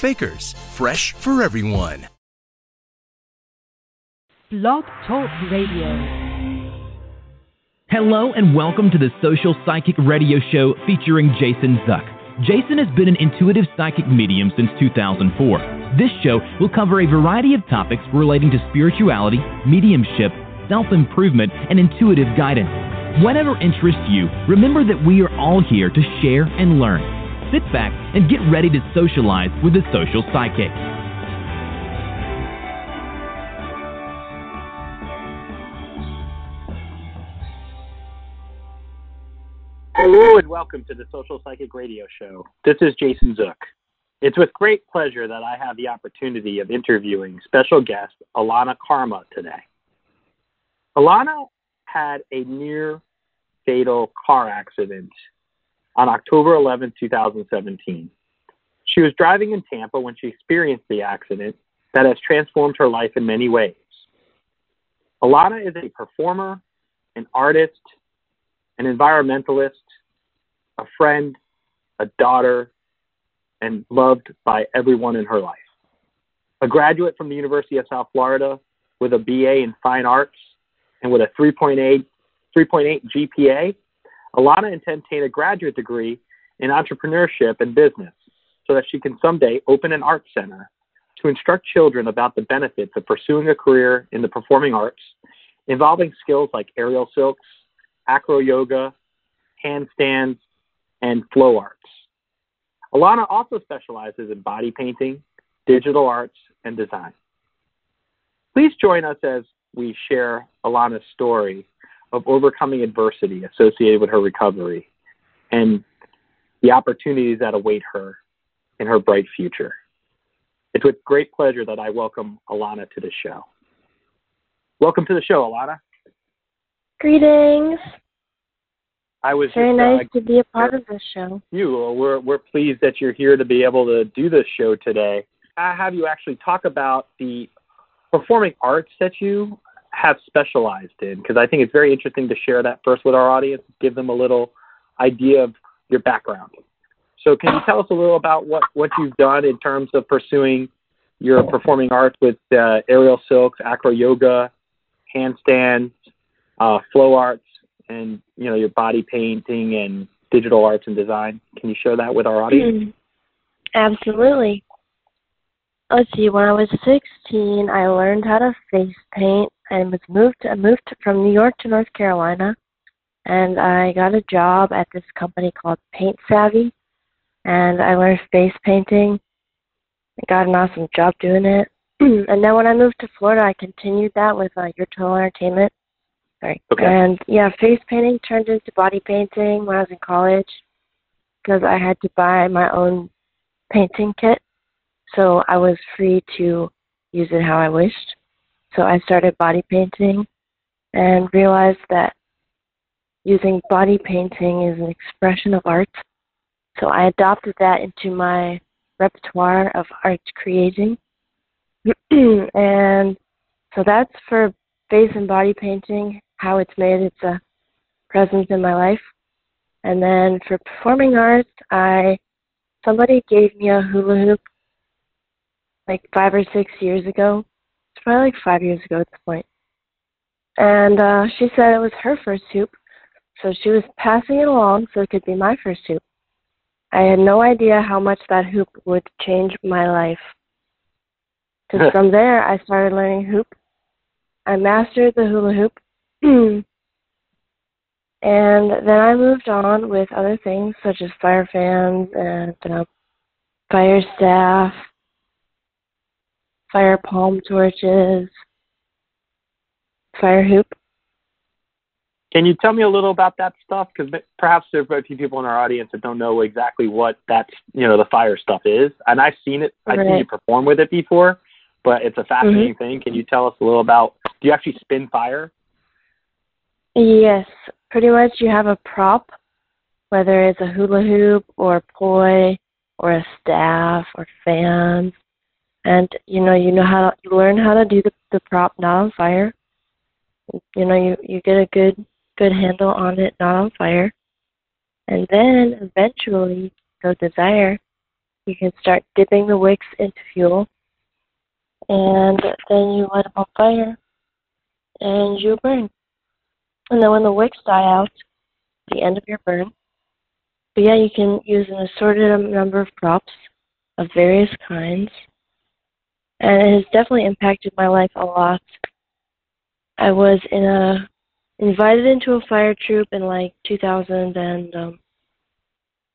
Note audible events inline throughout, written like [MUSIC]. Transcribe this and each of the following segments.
Baker's, fresh for everyone. Blog Talk Radio. Hello and welcome to the Social Psychic Radio Show featuring Jason Zuck. Jason has been an intuitive psychic medium since 2004. This show will cover a variety of topics relating to spirituality, mediumship, self improvement, and intuitive guidance. Whatever interests you, remember that we are all here to share and learn. Sit back and get ready to socialize with the social psychic. Hello and welcome to the Social Psychic Radio Show. This is Jason Zuck. It's with great pleasure that I have the opportunity of interviewing special guest Alana Karma today. Alana had a near fatal car accident on October 11, 2017. She was driving in Tampa when she experienced the accident that has transformed her life in many ways. Alana is a performer, an artist, an environmentalist, a friend, a daughter, and loved by everyone in her life. A graduate from the University of South Florida with a BA in fine arts and with a 3.8, 3.8 GPA, Alana intends to obtain a graduate degree in entrepreneurship and business so that she can someday open an art center to instruct children about the benefits of pursuing a career in the performing arts involving skills like aerial silks, acro yoga, handstands, and flow arts. Alana also specializes in body painting, digital arts, and design. Please join us as we share Alana's story of overcoming adversity associated with her recovery and the opportunities that await her in her bright future. It's with great pleasure that I welcome Alana to the show. Welcome to the show, Alana. Greetings. I was Very just, nice uh, to be a part of this show. you. We're we're pleased that you're here to be able to do this show today. I have you actually talk about the performing arts that you have specialized in because I think it's very interesting to share that first with our audience, give them a little idea of your background. So, can you tell us a little about what what you've done in terms of pursuing your performing arts with uh, aerial silks, acro yoga, handstands, uh, flow arts, and you know your body painting and digital arts and design? Can you share that with our audience? Mm, Absolutely. Let's see. When I was 16, I learned how to face paint and was moved. I moved from New York to North Carolina, and I got a job at this company called Paint Savvy, and I learned face painting. I got an awesome job doing it. [CLEARS THROAT] and then when I moved to Florida, I continued that with uh, Your Total Entertainment. Sorry. Okay. And yeah, face painting turned into body painting when I was in college because I had to buy my own painting kit. So I was free to use it how I wished. So I started body painting and realized that using body painting is an expression of art. So I adopted that into my repertoire of art creating. [CLEARS THROAT] and so that's for face and body painting, how it's made its a presence in my life. And then for performing arts, I somebody gave me a hula hoop like five or six years ago. Probably like five years ago at this point. And uh, she said it was her first hoop, so she was passing it along so it could be my first hoop. I had no idea how much that hoop would change my life. [LAUGHS] Because from there, I started learning hoop. I mastered the hula hoop. [CLEARS THROAT] and then I moved on with other things such as fire fans and uh, fire staff, fire palm torches, fire hoop. Can you tell me a little about that stuff? Because perhaps there are a few people in our audience that don't know exactly what that you know the fire stuff is. And I've seen it. I've Right. seen you perform with it before, but it's a fascinating Mm-hmm. thing. Can you tell us a little about? Do you actually spin fire? Yes, pretty much you have a prop, whether it's a hula hoop or a poi or a staff or fans, and you know you know how to, you learn how to do the the prop not on fire. You know you you get a good good handle on it not on fire, and then eventually, so desire, you can start dipping the wicks into fuel, and then you light them on fire, and you burn. And then when the wicks die out, the end of your burn. But yeah, you can use an assorted number of props of various kinds. And it has definitely impacted my life a lot. I was in a invited into a fire troupe in like 2000 and um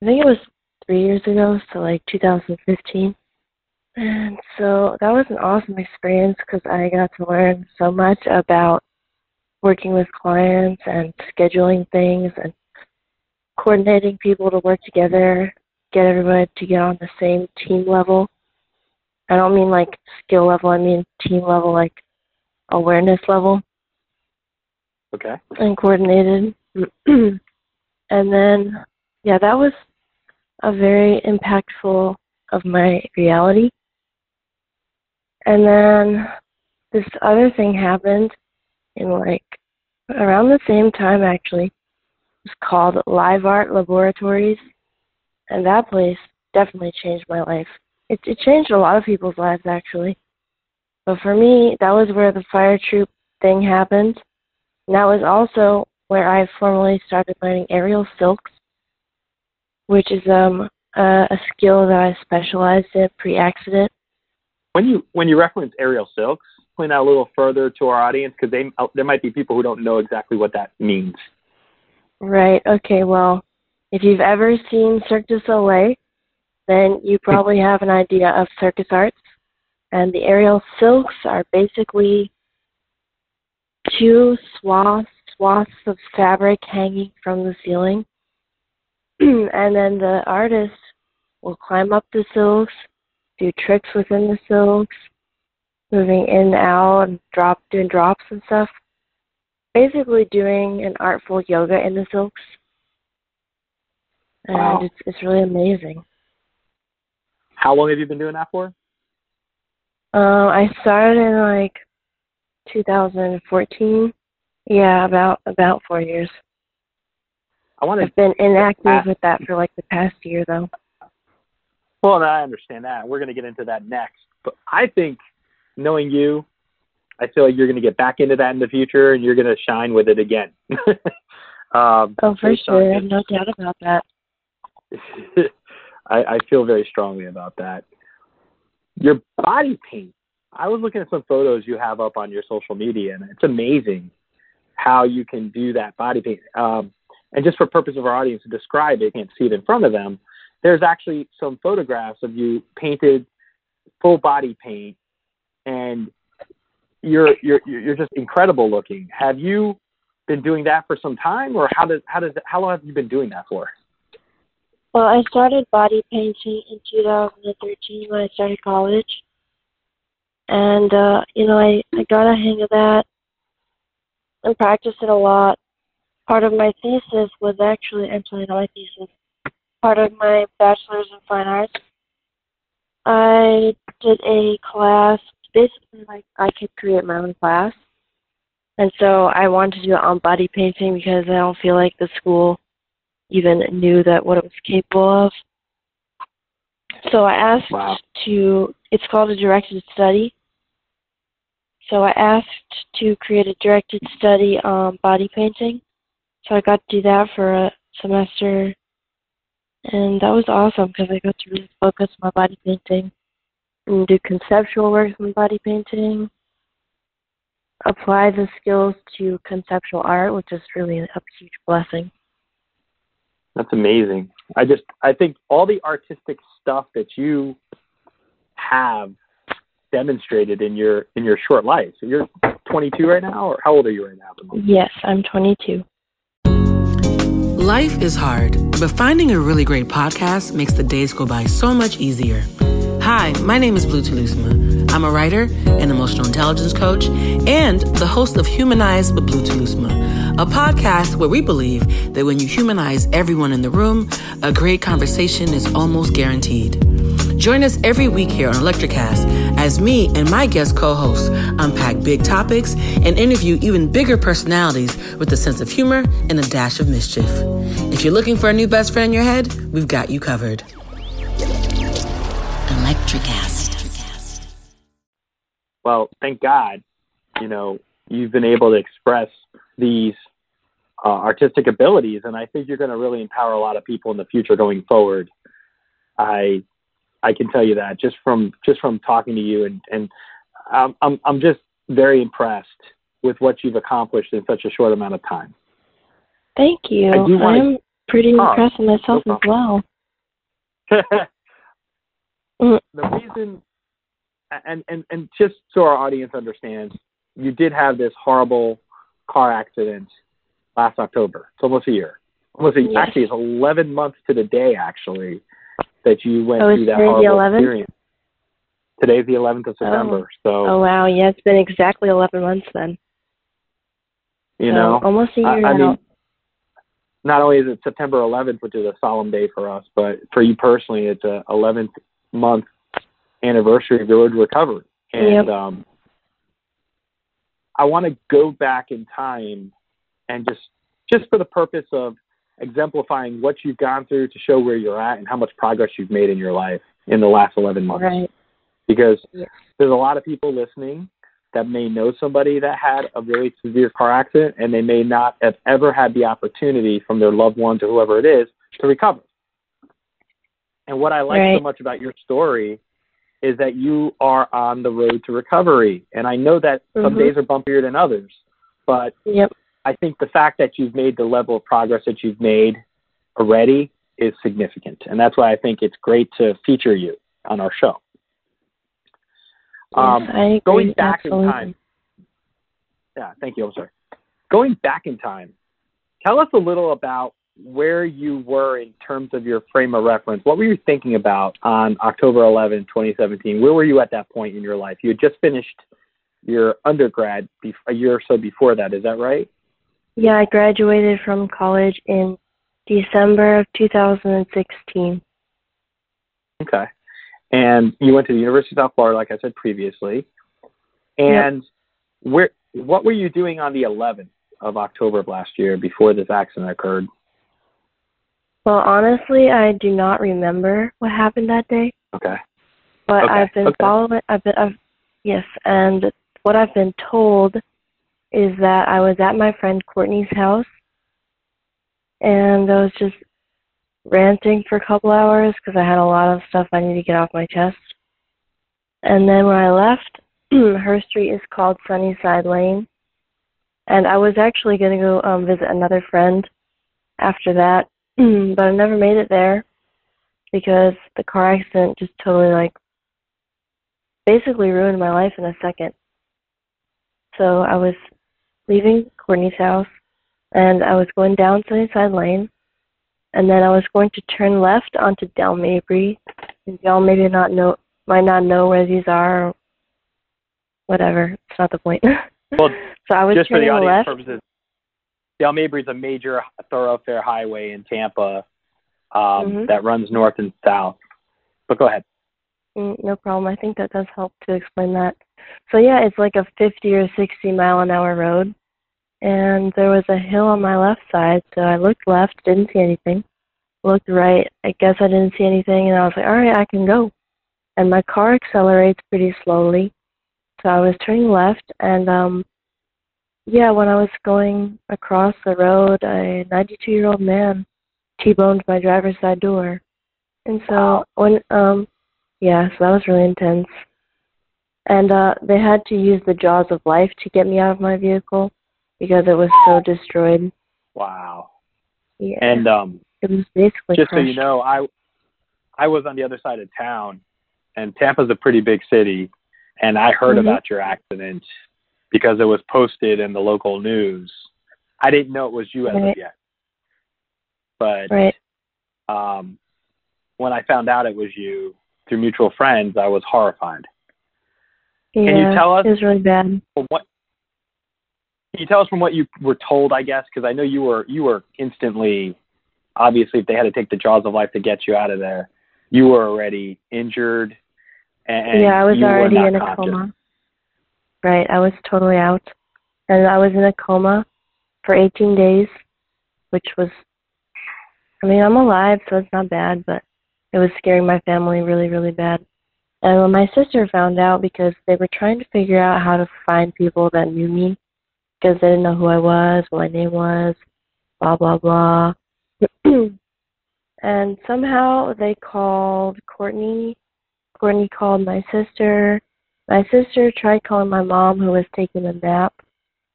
I think it was 3 years ago, so like 2015. And so that was an awesome experience because I got to learn so much about working with clients and scheduling things and coordinating people to work together, get everybody to get on the same team level. I don't mean like skill level, I mean team level, like awareness level Okay. and coordinated. [CLEARS THROAT] and then, yeah, that was a very impactful of my reality. And then this other thing happened in like around the same time actually. It's called Live Art Laboratories, and that place definitely changed my life. It, it changed a lot of people's lives actually, but for me, that was where the fire troupe thing happened. And that was also where I formally started learning aerial silks, which is um a, a skill that I specialized in pre-accident. When you when you reference aerial silks, point that a little further to our audience because they uh, there might be people who don't know exactly what that means. Right. Okay. Well, if you've ever seen Cirque du Soleil, then you probably [LAUGHS] have an idea of circus arts. And the aerial silks are basically two swaths swaths of fabric hanging from the ceiling, [CLEARS THROAT] and then the artist will climb up the silks, do tricks within the silks, moving in and out and drop doing drops and stuff basically doing an artful yoga in the silks. And Wow. it's it's really amazing. How long have you been doing that for? Um, I started in like 2014. Yeah, about about four years. I want to I've been inactive with that for like the past year though. Well, no, I understand that. We're going to get into that next. But I think, knowing you, I feel like you're going to get back into that in the future, and you're going to shine with it again. [LAUGHS] um, Oh, for sure. I have no doubt about that. [LAUGHS] I, I feel very strongly about that. Your body paint. I was looking at some photos you have up on your social media, and it's amazing how you can do that body paint. Um, and just for purpose of our audience to describe, they can't see it in front of them. There's actually some photographs of you painted full body paint, and you're you're you're just incredible looking. Have you been doing that for some time, or how does how does how long have you been doing that for? Well, I started body painting in 2013 when I started college. And, uh, you know, I, I got a hang of that and practiced it a lot. Part of my thesis was actually, sorry, not my thesis, part of my bachelor's in fine arts. I did a class, basically like I could create my own class. And so I wanted to do it on body painting because I don't feel like the school even knew that what it was capable of. So I asked Wow. to, it's called a directed study. So I asked to create a directed study on body painting. So I got to do that for a semester. And that was awesome because I got to really focus on my body painting. and do conceptual work in body painting. Apply the skills to conceptual art, which is really a huge blessing. That's amazing. I just I think all the artistic stuff that you have demonstrated in your in your short life. So you're 22 right now, or how old are you right now? Yes, I'm 22. Life is hard, but finding a really great podcast makes the days go by so much easier. Hi, my name is Blue Telusma. I'm a writer, an emotional intelligence coach, and the host of Humanize with Blue Telusma, a podcast where we believe that when you humanize everyone in the room, a great conversation is almost guaranteed. Join us every week here on Electricast as me and my guest co hosts unpack big topics and interview even bigger personalities with a sense of humor and a dash of mischief. If you're looking for a new best friend in your head, we've got you covered. Electricast. Well, thank God, you know, you've been able to express these uh, artistic abilities, and I think you're going to really empower a lot of people in the future going forward. I I can tell you that just from just from talking to you, and and I'm I'm, I'm just very impressed with what you've accomplished in such a short amount of time. Thank you. I do wanna- I'm pretty Oh, impressed with myself no as well. [LAUGHS] the reason, and and and just so our audience understands, you did have this horrible car accident last October. It's almost a year. Almost a, Yes. actually, it's 11 months to the day actually that you went Oh, through that horrible 11th? experience. Today's the 11th of September, so Oh wow, yeah, it's been exactly 11 months then. you So, know, almost a year I now. mean, not only is it September 11th, which is a solemn day for us, but for you personally, it's a 11th month anniversary of your recovery. And Yep. um, I want to go back in time and just just for the purpose of exemplifying what you've gone through to show where you're at and how much progress you've made in your life in the last 11 months right. because there's a lot of people listening that may know somebody that had a really severe car accident and they may not have ever had the opportunity from their loved ones or whoever it is to recover. And what I like so much about your story is that you are on the road to recovery. And I know that some Mhm. days are bumpier than others, but Yep. I think the fact that you've made the level of progress that you've made already is significant. And that's why I think it's great to feature you on our show. Um, yes, agree. going back absolutely. in time. Yeah, thank you. I'm sorry. Going back in time, tell us a little about where you were in terms of your frame of reference. What were you thinking about on October 11, 2017? Where were you at that point in your life? You had just finished your undergrad a year or so before that. Is that right? Yeah, I graduated from college in December of 2016. Okay. And you went to the University of South Florida, like I said previously. And where what were you doing on the 11th of October of last year before this accident occurred? Well, honestly, I do not remember what happened that day, Okay. but Okay, I've been okay. following. I've been. I've, yes, and what I've been told is that I was at my friend Courtney's house, and I was just ranting for a couple hours because I had a lot of stuff I needed to get off my chest. And then when I left, [CLEARS THROAT] her street is called Sunnyside Lane, and I was actually going to go um, visit another friend after that, [CLEARS THROAT] but I never made it there because the car accident just totally like basically ruined my life in a second. So I was leaving Courtney's house and I was going down Sunnyside Lane and then I was going to turn left onto Dale Mabry. And y'all maybe not know might not know where these are or whatever. It's not the point. [LAUGHS] Well, so I was Just for the turning audience left. purposes, Dale Mabry is a major thoroughfare highway in Tampa um, Mhm. that runs north and south. But go ahead. Mm, No problem. I think that does help to explain that. So yeah, it's like a 50 or 60 mile an hour road, and there was a hill on my left side. So I looked left, didn't see anything. Looked right, I guess I didn't see anything, and I was like, all right, I can go. And my car accelerates pretty slowly, so I was turning left, and um, yeah, when I was going across the road, a 92 year old man t-boned my driver's side door, and so when um Yeah, so that was really intense. And uh they had to use the jaws of life to get me out of my vehicle because it was so destroyed. Wow. Yeah. And um, it was basically just so you know, I I was on the other side of town, and Tampa's a pretty big city, and I heard Mhm. about your accident because it was posted in the local news. I didn't know it was you as Right. of yet, but Right. um, when I found out it was you through mutual friends, I was horrified. Yeah. you tell us- It was really bad. What can you tell us from what you were told? I guess because I know you were you were instantly, obviously, if they had to take the jaws of life to get you out of there, you were already injured. And yeah, I was already in a conscious. coma. Right, I was totally out. And I was in a coma for 18 days, which was, I mean, I'm alive, so it's not bad, but it was scaring my family really, really bad. And when my sister found out, because they were trying to figure out how to find people that knew me, because they didn't know who I was, what my name was, blah, blah, blah. [CLEARS THROAT] and somehow they called Courtney. Courtney called my sister. My sister tried calling my mom, who was taking a nap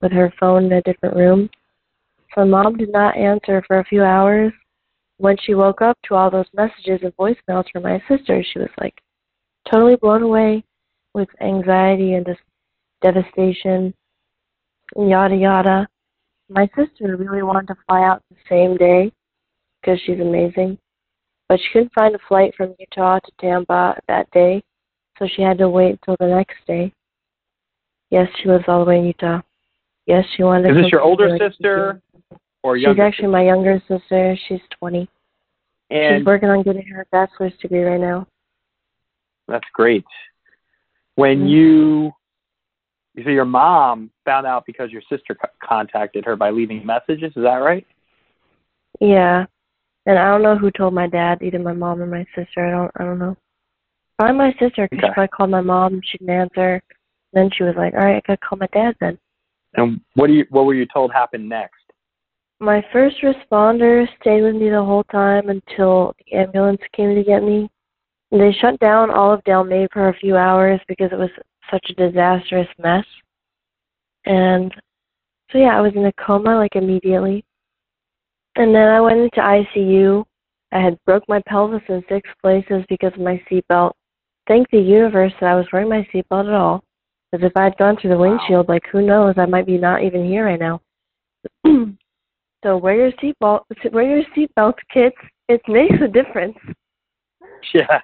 with her phone in a different room. So mom did not answer for a few hours. When she woke up to all those messages and voicemails from my sister, she was like totally blown away with anxiety and just devastation, yada yada. My sister really wanted to fly out the same day because she's amazing, but she couldn't find a flight from Utah to Tampa that day, so she had to wait until the next day. Yes, she lives all the way in Utah. Yes, she wanted. Is this your older the- sister or younger? She's actually my younger sister. She's 20. and She's working on getting her bachelor's degree right now. That's great. When Mhm. you so your mom found out because your sister co- contacted her by leaving messages, is that right? Yeah, and I don't know who told my dad, either my mom or my sister. I don't. I don't know. Probably my sister, because Okay. probably called my mom. She didn't answer. Then she was like, "All right, I gotta call my dad then." And what do you what were you told happened next? My first responder stayed with me the whole time until the ambulance came to get me. They shut down all of Del May for a few hours because it was such a disastrous mess. And so yeah, I was in a coma like immediately. And then I went into ICU. I had broke my pelvis in six places because of my seatbelt. Thank the universe that I was wearing my seatbelt at all. Because if I had gone through the Wow. windshield, like who knows, I might be not even here right now. [CLEARS THROAT] so wear your seatbelt. Wear your seatbelt, kids. It makes a difference. [LAUGHS] Yeah.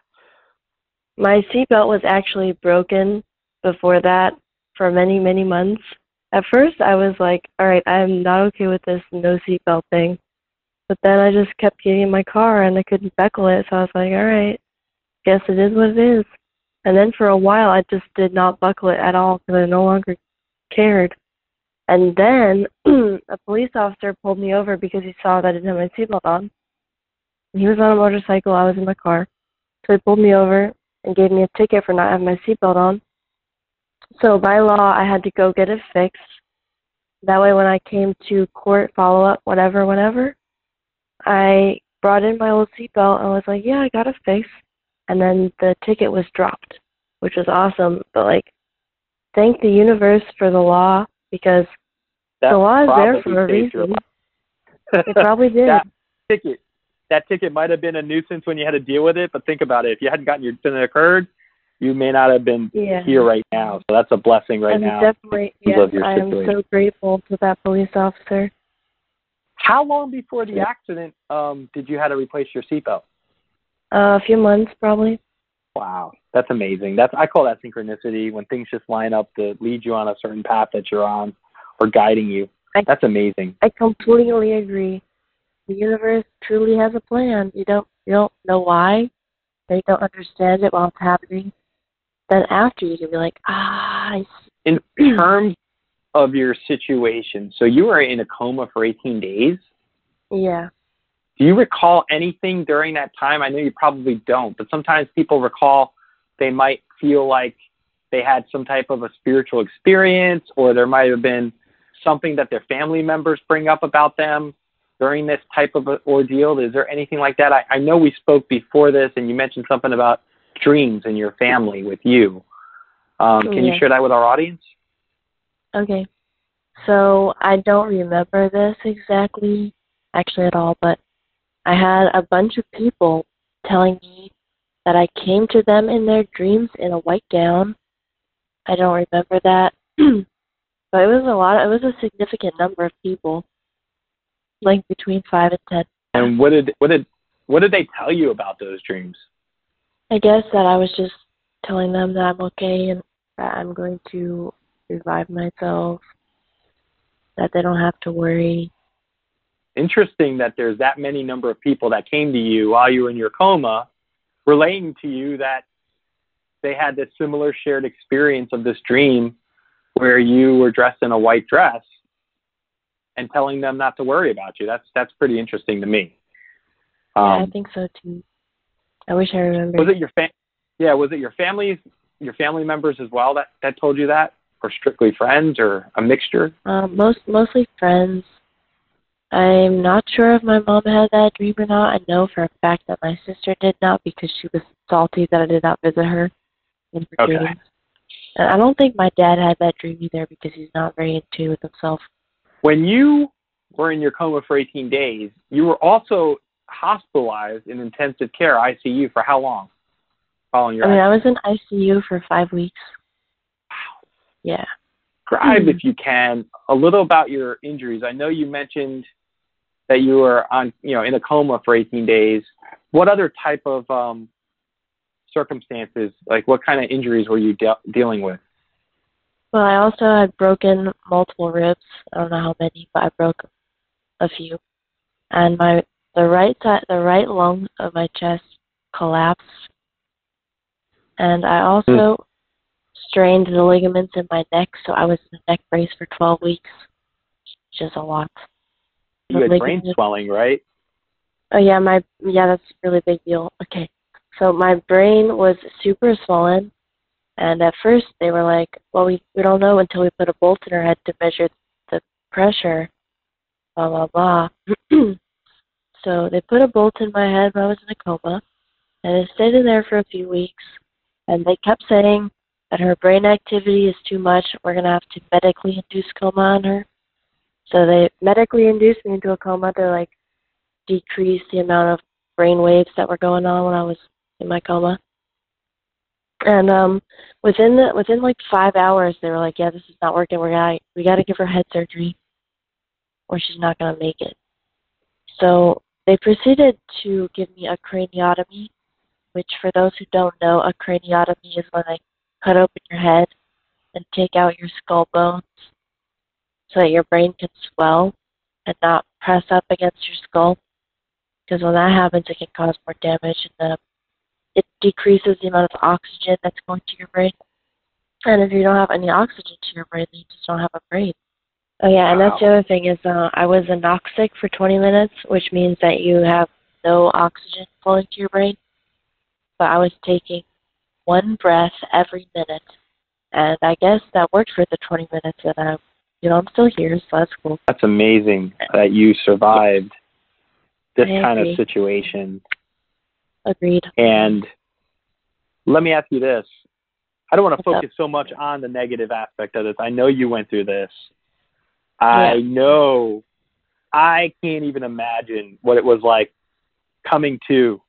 My seatbelt was actually broken before that for many, many months. At first, I was like, all right, I'm not okay with this no seatbelt thing. But then I just kept getting in my car and I couldn't buckle it, so I was like, all right, guess it is what it is. And then for a while, I just did not buckle it at all because I no longer cared. And then [CLEARS THROAT] a police officer pulled me over because he saw that I didn't have my seatbelt on. He was on a motorcycle, I was in my car. So he pulled me over and gave me a ticket for not having my seatbelt on. So by law, I had to go get it fixed. That way, when I came to court, follow up, whatever, whatever, I brought in my old seatbelt and was like, yeah, I got it fixed. And then the ticket was dropped, which was awesome. But like, thank the universe for the law because That the law is there for a reason. It probably [LAUGHS] did. that ticket that ticket might have been a nuisance when you had to deal with it, but think about it. If you hadn't gotten your incident occurred, you may not have been Yeah. here right now. So that's a blessing right I'm now. definitely, yes, I am so grateful to that police officer. How long before the accident um, did you have to replace your seatbelt? Uh, a few months, probably. Wow, that's amazing. That's I call that synchronicity when things just line up to lead you on a certain path that you're on or guiding you. I- That's amazing. I completely agree. The universe truly has a plan. You don't you don't know why. They don't understand it while it's happening. Then after you can be like, ah. In [CLEARS THROAT] terms of your situation, so you were in a coma for 18 days. yeah. Do you recall anything during that time? I know you probably don't, but sometimes people recall they might feel like they had some type of a spiritual experience or there might have been something that their family members bring up about them during this type of ordeal. Is there anything like that? I, I know we spoke before this and you mentioned something about dreams in your family with you. Um, can you share that with our audience? Okay. So I don't remember this exactly, actually at all, but I had a bunch of people telling me that I came to them in their dreams in a white gown. I don't remember that, [CLEARS THROAT] but it was a lot. It was a significant number of people, like between five and ten. And what did what did what did they tell you about those dreams? I guess that I was just telling them that I'm okay and that I'm going to revive myself, that they don't have to worry. Interesting that there's that many number of people that came to you while you were in your coma, relating to you that they had this similar shared experience of this dream where you were dressed in a white dress and telling them not to worry about you. That's that's pretty interesting to me. yeah, I Um, think so too. I wish I remember. was it your fam- yeah, was it your family your family members as well that, that told you that? Or strictly friends or a mixture? Um, most mostly friends. I'm not sure if my mom had that dream or not. I know for a fact that my sister did not because she was salty that I did not visit her in her Okay. dreams. And I don't think my dad had that dream either because he's not very in tune with himself. When you were in your coma for 18 days, you were also hospitalized in intensive care ICU for how long? Following your I mean, I was in ICU for five weeks. Wow. Yeah. describe, Hmm. if you can, a little about your injuries. I know you mentioned that you were on, you know, in a coma for 18 days. What other type of um, circumstances, like what kind of injuries were you de- dealing with? Well, I also had broken multiple ribs. I don't know how many, but I broke a few. And my the right side, the right lung of my chest collapsed. And I also hmm. strained the ligaments in my neck, so I was in a neck brace for 12 weeks, which is a lot. You The had brain swelling, right? Oh yeah, my yeah, that's a really big deal. Okay. So my brain was super swollen and at first they were like, Well we we don't know until we put a bolt in her head to measure the pressure blah blah blah. [CLEARS THROAT] so they put a bolt in my head when I was in a coma and it stayed in there for a few weeks and they kept saying that her brain activity is too much, we're gonna have to medically induce coma on her. So they medically induced me into a coma. They're like decrease the amount of brain waves that were going on when I was in my coma. And um within the within like five hours they were like, Yeah, this is not working, we're gonna we gotta give her head surgery or she's not gonna make it. So they proceeded to give me a craniotomy, which for those who don't know, a craniotomy is when they cut open your head and take out your skull bones so that your brain can swell and not press up against your skull. Because when that happens, it can cause more damage, and the, it decreases the amount of oxygen that's going to your brain. And if you don't have any oxygen to your brain, then you just don't have a brain. Oh yeah, and that's the other thing is uh, I was anoxic for 20 minutes, which means that you have no oxygen flowing to your brain. But I was taking one breath every minute, and I guess that worked for the 20 minutes, and I, you know, I'm still here, so that's cool. That's amazing that you survived this kind of situation. Agreed. And let me ask you this. I don't want to What's up? focus so much on the negative aspect of this. I know you went through this. I Yeah. know I can't even imagine what it was like coming to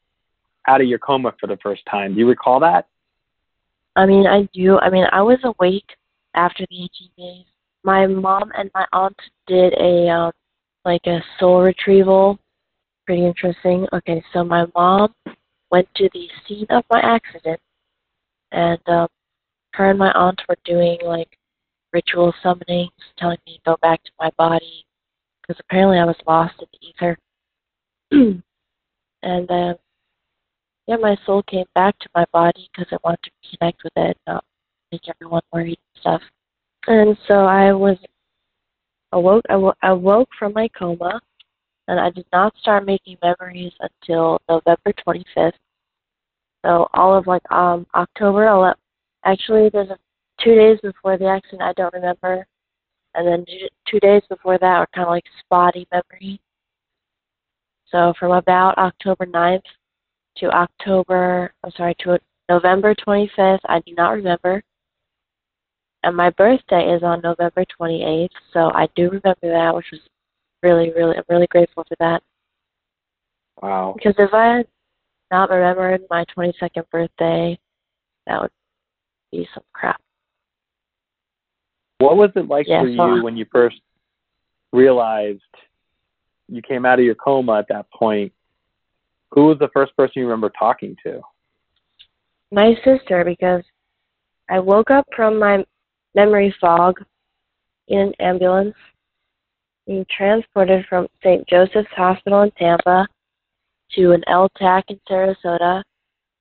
out of your coma for the first time. Do you recall that? I mean, I do. I mean, I was awake after the 18 days. My mom and my aunt did a um, like a soul retrieval. Pretty interesting. Okay, so my mom went to the scene of my accident, and um, her and my aunt were doing like ritual summonings, telling me to go back to my body because apparently I was lost in the ether. [CLEARS THROAT] and um, yeah, my soul came back to my body because I wanted to connect with it, not make everyone worried and stuff. And so I was awoke. I wo- I woke from my coma, and I did not start making memories until November 25th. So all of like um October 11. Actually, there's a, two days before the accident I don't remember, and then two days before that are kind of like spotty memory. So from about October 9th to October, I'm sorry, to November 25th, I do not remember. And my birthday is on November 28th, so I do remember that, which was really, really, I'm really grateful for that. Wow. Because if I had not remembered my 22nd birthday, that would be some crap. What was it like Yeah, for so- you when you first realized you came out of your coma at that point? Who was the first person you remember talking to? My sister, because I woke up from my memory fog in an ambulance, being transported from St. Joseph's Hospital in Tampa to an LTAC in Sarasota.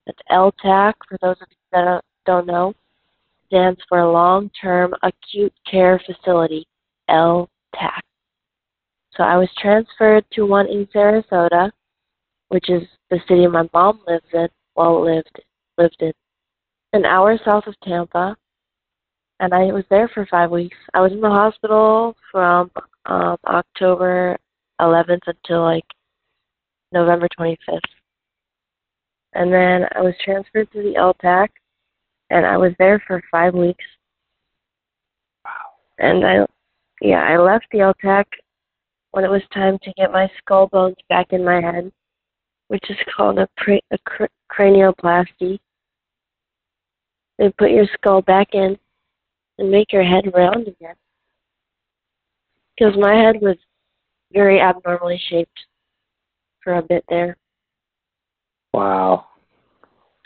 That's LTAC, for those of you that don't- don't know, stands for Long Term Acute Care Facility, LTAC. So I was transferred to one in Sarasota, which is the city my mom lives in, well lived lived in, an hour south of Tampa, and I was there for five weeks. I was in the hospital from um, October 11th until like November 25th, and then I was transferred to the LTAC, and I was there for five weeks. Wow. And I, yeah, I left the LTAC when it was time to get my skull bones back in my head, which is called a, pra- a cr- cranioplasty. They put your skull back in and make your head round again. Because my head was very abnormally shaped for a bit there. Wow.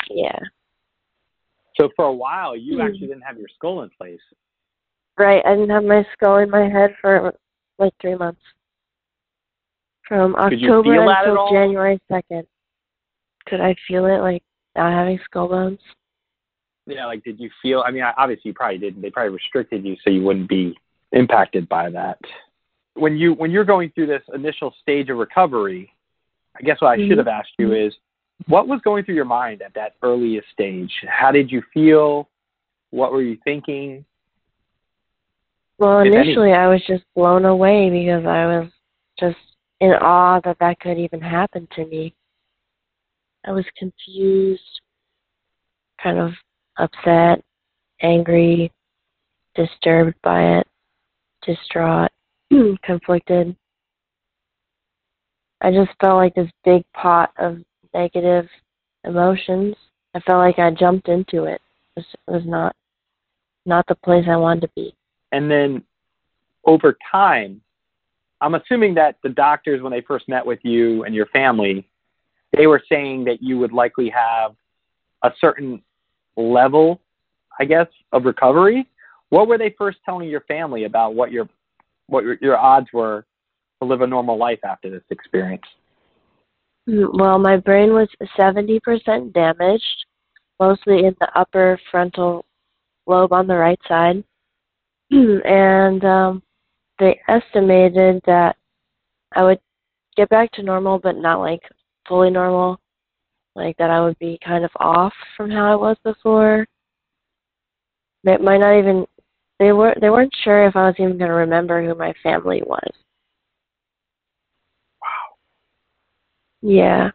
Yeah. So for a while, you Hmm. actually didn't have your skull in place. Right. I didn't have my skull in my head for like three months. From Could October feel that at until? January 2nd. Could I feel it, like not having skull bones? Yeah, like did you feel? I mean, obviously you probably didn't. They probably restricted you so you wouldn't be impacted by that. When you when you're going through this initial stage of recovery, I guess what I should Mhm. have asked you is, what was going through your mind at that earliest stage? How did you feel? What were you thinking? Well, initially I was just blown away because I was just in awe that that could even happen to me. I was confused, kind of upset, angry, disturbed by it, distraught, [CLEARS THROAT] conflicted. I just felt like this big pot of negative emotions. I felt like I jumped into it. It was, was not not the place I wanted to be. And then over time, I'm assuming that the doctors, when they first met with you and your family, they were saying that you would likely have a certain level, I guess, of recovery. What were they first telling your family about what your what your, your odds were to live a normal life after this experience? Mm, Well, my brain was 70% damaged, mostly in the upper frontal lobe on the right side. [CLEARS THROAT] and um, they estimated that I would get back to normal, but not like fully normal. Like that I would be kind of off from how I was before. They might not even they were they weren't sure if I was even going to remember who my family was. Wow. Yeah.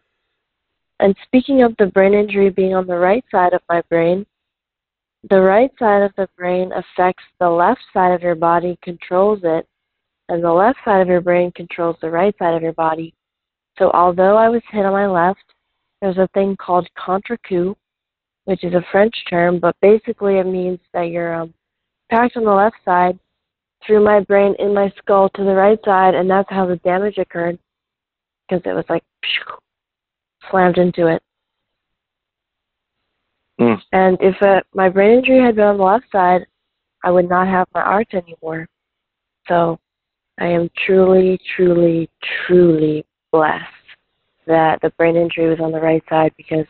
And speaking of the brain injury being on the right side of my brain, the right side of the brain affects the left side of your body, controls it, and the left side of your brain controls the right side of your body. So although I was hit on my left, there's a thing called contre coup, which is a French term, but basically it means that you're um, packed on the left side through my brain in my skull to the right side, and that's how the damage occurred because it was like slammed into it. Mm. And if uh, my brain injury had been on the left side, I would not have my art anymore. So I am truly, truly, truly blessed that the brain injury was on the right side because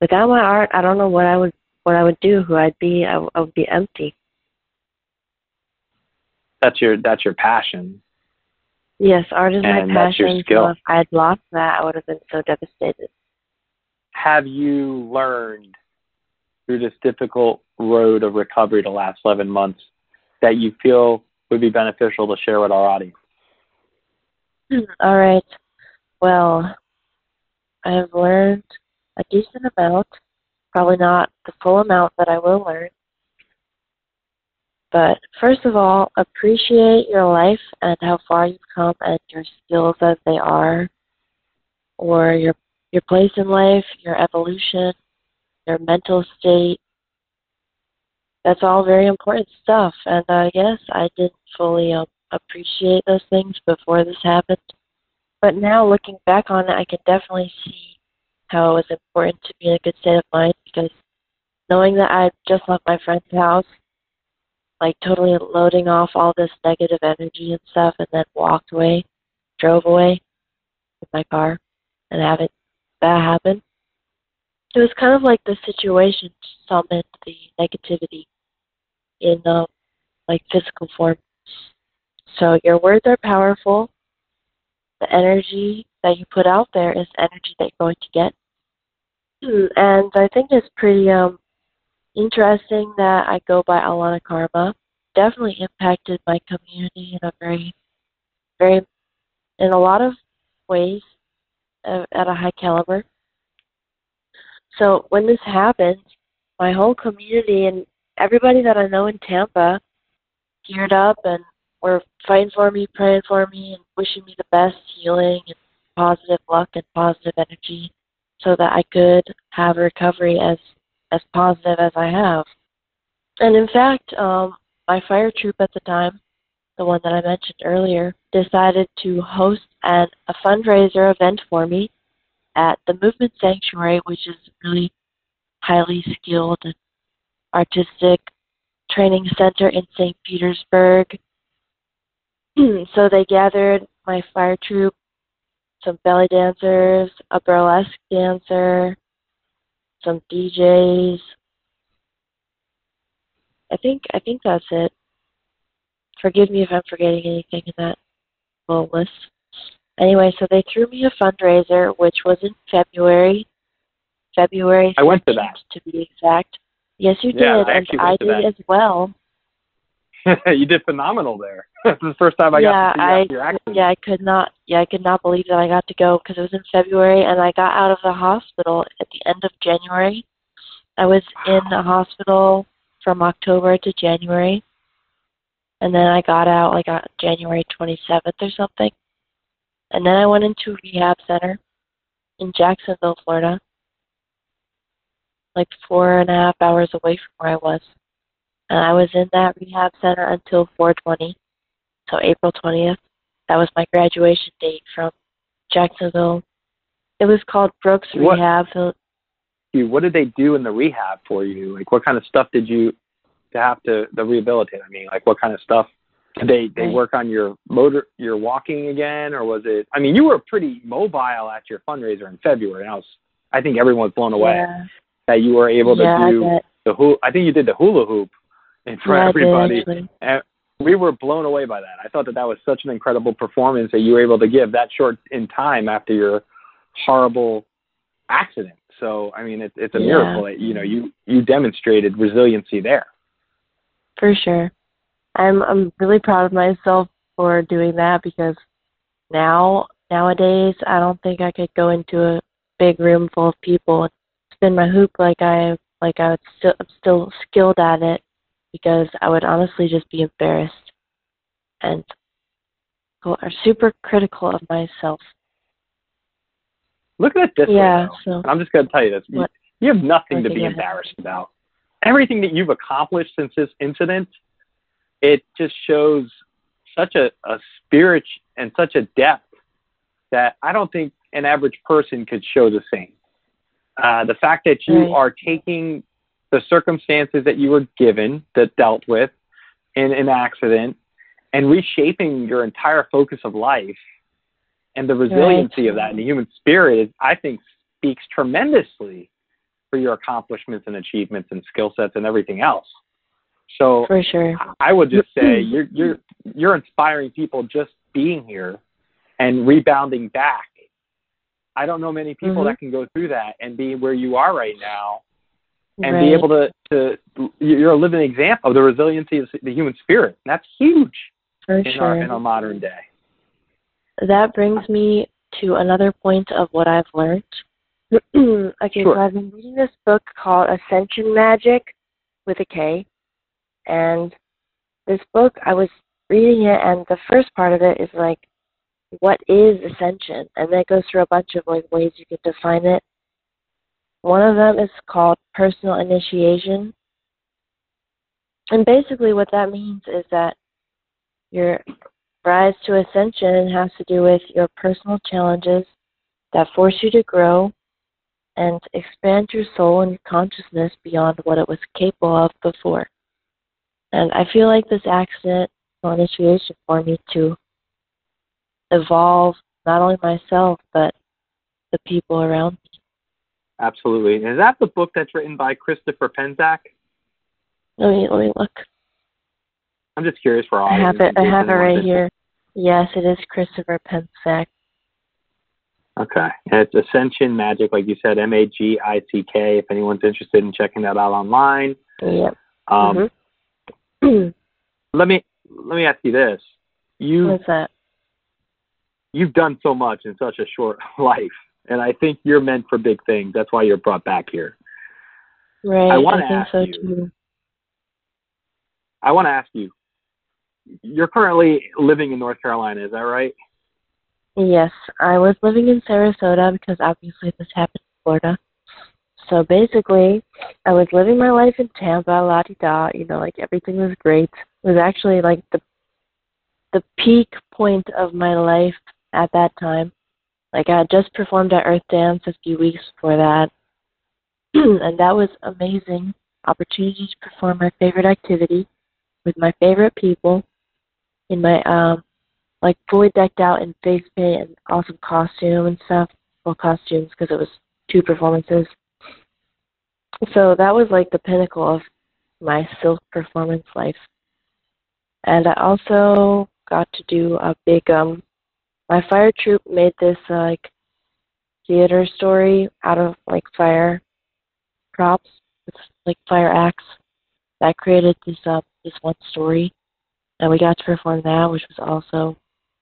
without my art, I don't know what I would what I would do, who I'd be. I would be empty. That's your that's your passion. Yes, art is my And that's your passion. skill. So if I had lost that, I would have been so devastated. Have you learned through this difficult road of recovery the last 11 months that you feel would be beneficial to share with our audience? [CLEARS THROAT] All right. Well, I have learned a decent amount. Probably not the full amount that I will learn. But first of all, appreciate your life and how far you've come and your skills as they are, or your your place in life, your evolution, your mental state. That's all very important stuff, and I guess I didn't fully um, appreciate those things before this happened. But now, looking back on it, I can definitely see how it was important to be in a good state of mind because knowing that I just left my friend's house like totally loading off all this negative energy and stuff and then walked away, drove away with my car and having that happen. It was kind of like the situation summoned the negativity in um, like physical form. So your words are powerful. The energy that you put out there is energy that you're going to get. And I think it's pretty um interesting that I go by Alana Karma. Definitely impacted my community in a very, very, in a lot of ways at a high caliber. So when this happened, my whole community and everybody that I know in Tampa geared up and were fighting for me, praying for me, and wishing me the best healing and positive luck and positive energy so that I could have recovery as as positive as I have. And in fact, um, my fire troupe at the time, the one that I mentioned earlier, decided to host an, a fundraiser event for me at the Movement Sanctuary, which is really highly skilled and artistic training center in St. Petersburg. [CLEARS THROAT] so they gathered my fire troupe, some belly dancers, a burlesque dancer, some DJs. I think I think that's it. Forgive me if I'm forgetting anything in that little list. Anyway, so they threw me a fundraiser, which was in February. February. I went to that. To be exact. Yes, you did, Yeah, I and I did that. as well. [LAUGHS] you did phenomenal there. [LAUGHS] This is the first time I yeah, got to see I after your accident. yeah I could not yeah I could not believe that I got to go because it was in February and I got out of the hospital at the end of January. I was in the hospital from October to January, and then I got out like on January 27th or something, and then I went into a rehab center in Jacksonville, Florida, like four and a half hours away from where I was, and I was in that rehab center until 420 so April 20th. That was my graduation date from Jacksonville. It was called Brooks What- Rehab. What did they do in the rehab for you? Like, what kind of stuff did you to have to the rehabilitate? I mean, like, what kind of stuff? Did they they work on your motor, your walking again, or was it? I mean, you were pretty mobile at your fundraiser in February. And I was, I think everyone was blown away Yeah, that you were able to yeah, do the hula. I think you did the hula hoop in front yeah, everybody. Did. And we were blown away by that. I thought that that was such an incredible performance that you were able to give that short in time after your horrible accident. So, I mean, it's it's a Yeah. miracle that you know you you demonstrated resiliency there. For sure. I'm I'm really proud of myself for doing that because now nowadays I don't think I could go into a big room full of people and spin my hoop like I like I would still I'm still skilled at it because I would honestly just be embarrassed and are super critical of myself. Look at it this Yeah, way. so I'm just going to tell you this: you, What? you have nothing to be embarrassed about. Everything that you've accomplished since this incident, it just shows such a, a spirit and such a depth that I don't think an average person could show the same. Uh, the fact that you Right. are taking the circumstances that you were given that dealt with in an accident and reshaping your entire focus of life and the resiliency of that and the human spirit is, I think speaks tremendously for your accomplishments and achievements and skill sets and everything else. So for sure. I would just say [CLEARS THROAT] you're you're you're inspiring people just being here and rebounding back. I don't know many people Mhm. that can go through that and be where you are right now and right. be able to to you're a living example of the resiliency of the human spirit. And that's huge for in sure. our in our modern day. that brings me to another point of what I've learned [CLEARS THROAT] okay, Sure. so I've been reading this book called Ascension Magic with a K. And this book, I was reading it, and the first part of it is like, what is ascension? And then it goes through a bunch of like ways you could define it. One of them is called personal initiation. And basically, what that means is that your rise to ascension has to do with your personal challenges that force you to grow and expand your soul and your consciousness beyond what it was capable of before. And I feel like this accident initiation for me to evolve not only myself but the people around me. Absolutely. And is that the book that's written by Christopher Penczak? Let me let me look. I'm just curious for all. I have it. I have it right here. Yes, it is Christopher Penczak. Okay. And it's Ascension Magic, like you said, M A G I C K. If anyone's interested in checking that out online. Yep. Um, Mhm. [CLEARS THROAT] Let me let me ask you this: you What's that? you've done so much in such a short [LAUGHS] life, and I think you're meant for big things. That's why you're brought back here. Right. I wanna think ask so you- too. I want to ask you: You're currently living in North Carolina, is that right? Yes, I was living in Sarasota because obviously this happened in Florida. So basically, I was living my life in Tampa, la di da. You know, like everything was great. It was actually like the the peak point of my life at that time. Like I had just performed at Earth Dance a few weeks before that, [CLEARS THROAT] and that was amazing opportunity to perform my favorite activity with my favorite people in my um like fully decked out in face paint and awesome costume and stuff. Well, costumes because it was two performances. So that was like the pinnacle of my silk performance life. And I also got to do a big um my fire troupe made this uh, like theater story out of like fire props with like fire acts that created this uh this one story and we got to perform that which was also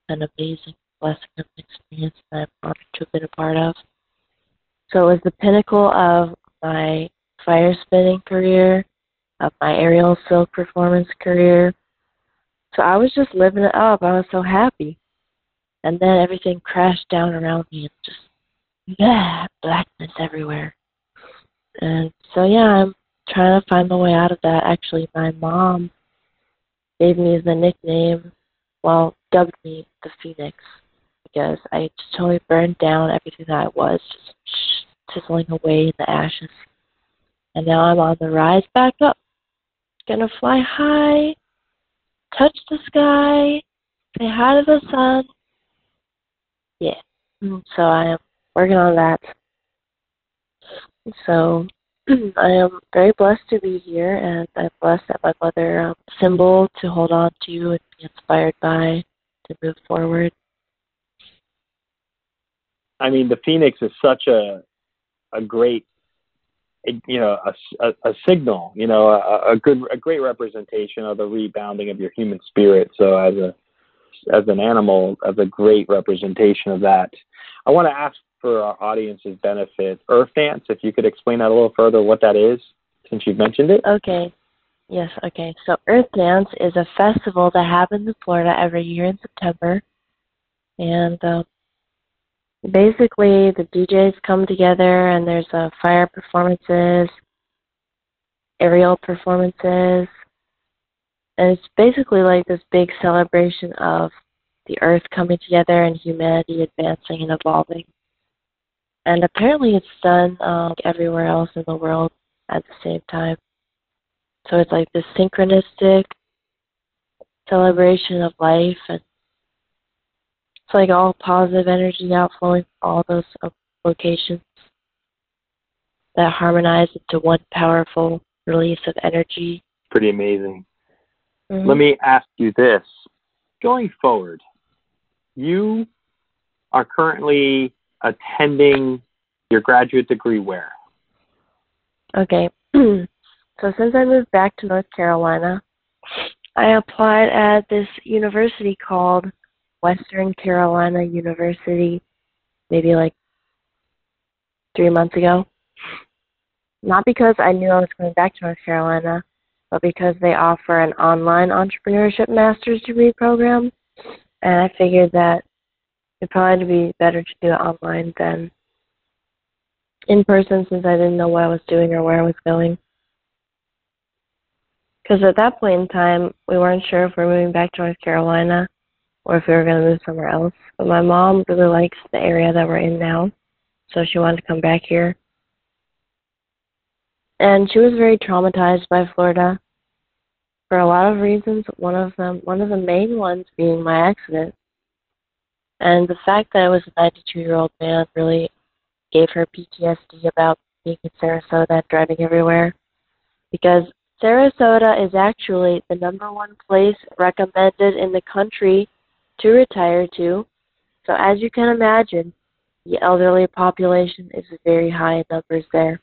an amazing blessing of an experience that I'm honored to have been a part of. So it was the pinnacle of my fire spinning career, of my aerial silk performance career. So I was just living it up. I was so happy. And then everything crashed down around me and just yeah, blackness everywhere. And so yeah, I'm trying to find my way out of that. Actually my mom gave me the nickname well, dubbed me the Phoenix because I just totally burned down everything that I was, just sizzling away in the ashes. And now I'm on the rise back up. Gonna fly high, touch the sky, say hi to the sun. Yeah. So I am working on that. So [CLEARS THROAT] I am very blessed to be here, and I'm blessed that my mother um, symbol to hold on to and be inspired by to move forward. I mean, the Phoenix is such a a great, you know, a, a, a signal, you know, a, a good, a great representation of the rebounding of your human spirit. So as a as an animal, as a great representation of that. I want to ask for our audience's benefit, Earth Dance, if you could explain that a little further, what that is, since you've mentioned it. Okay. Yes, okay. So Earth Dance is a festival that happens in Florida every year in September. And um, basically, the DJs come together and there's uh, fire performances, aerial performances. And it's basically like this big celebration of the earth coming together and humanity advancing and evolving. And apparently, it's done um, everywhere else in the world at the same time. So it's like this synchronistic celebration of life, and it's like all positive energy outflowing from all those uh, locations that harmonize into one powerful release of energy. Pretty amazing. Mhm. Let me ask you this. Going forward, you are currently attending your graduate degree where? Okay. [CLEARS THROAT] so since I moved back to North Carolina, I applied at this university called Western Carolina University, maybe like three months ago. Not because I knew I was going back to North Carolina, but because they offer an online entrepreneurship master's degree program. And I figured that it'd probably be better to do it online than in person since I didn't know what I was doing or where I was going. Because at that point in time, we weren't sure if we were moving back to North Carolina or if we were going to move somewhere else. But my mom really likes the area that we're in now, so she wanted to come back here. And she was very traumatized by Florida for a lot of reasons. One of them, one of the main ones being my accident. And the fact that I was a 92 year old man really gave her PTSD about being in Sarasota and driving everywhere. Because Sarasota is actually the number one place recommended in the country to retire to. So, as you can imagine, the elderly population is very high in numbers there.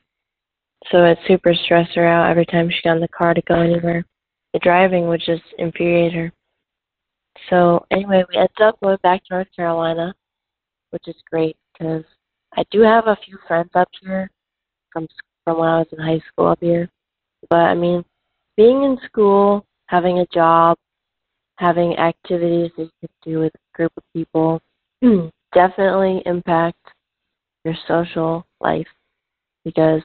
So, it super stressed her out every time she got in the car to go anywhere. The driving would just infuriate her. So, anyway, we ended up going back to North Carolina, which is great because I do have a few friends up here from from when I was in high school up here. But I mean, being in school, having a job, having activities that you can do with a group of people [CLEARS THROAT] definitely impact your social life because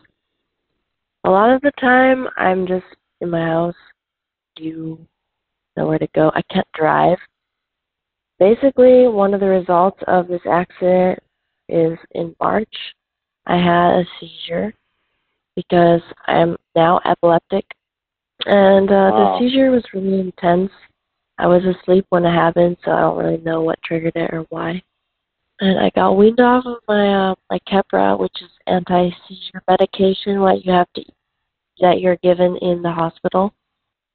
a lot of the time I'm just in my house, do nowhere to go. I can't drive. Basically, one of the results of this accident is in March. I had a seizure because I'm now epileptic. And uh, wow. the seizure was really intense. I was asleep when it happened, so I don't really know what triggered it or why. And I got weaned off of my uh, my Keppra, which is anti-seizure medication, what you have to that you're given in the hospital.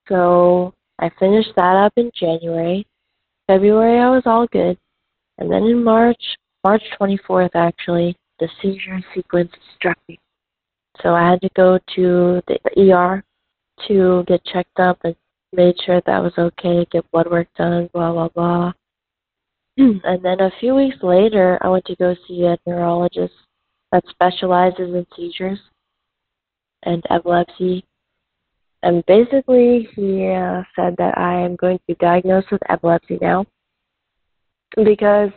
So I finished that up in January. February I was all good, and then in March March 24th, actually, the seizure sequence struck me. So I had to go to the ER to get checked up and made sure that was okay, get blood work done, blah, blah, blah. [CLEARS THROAT] and then a few weeks later, I went to go see a neurologist that specializes in seizures and epilepsy. And basically, he uh, said that I am going to be diagnosed with epilepsy now because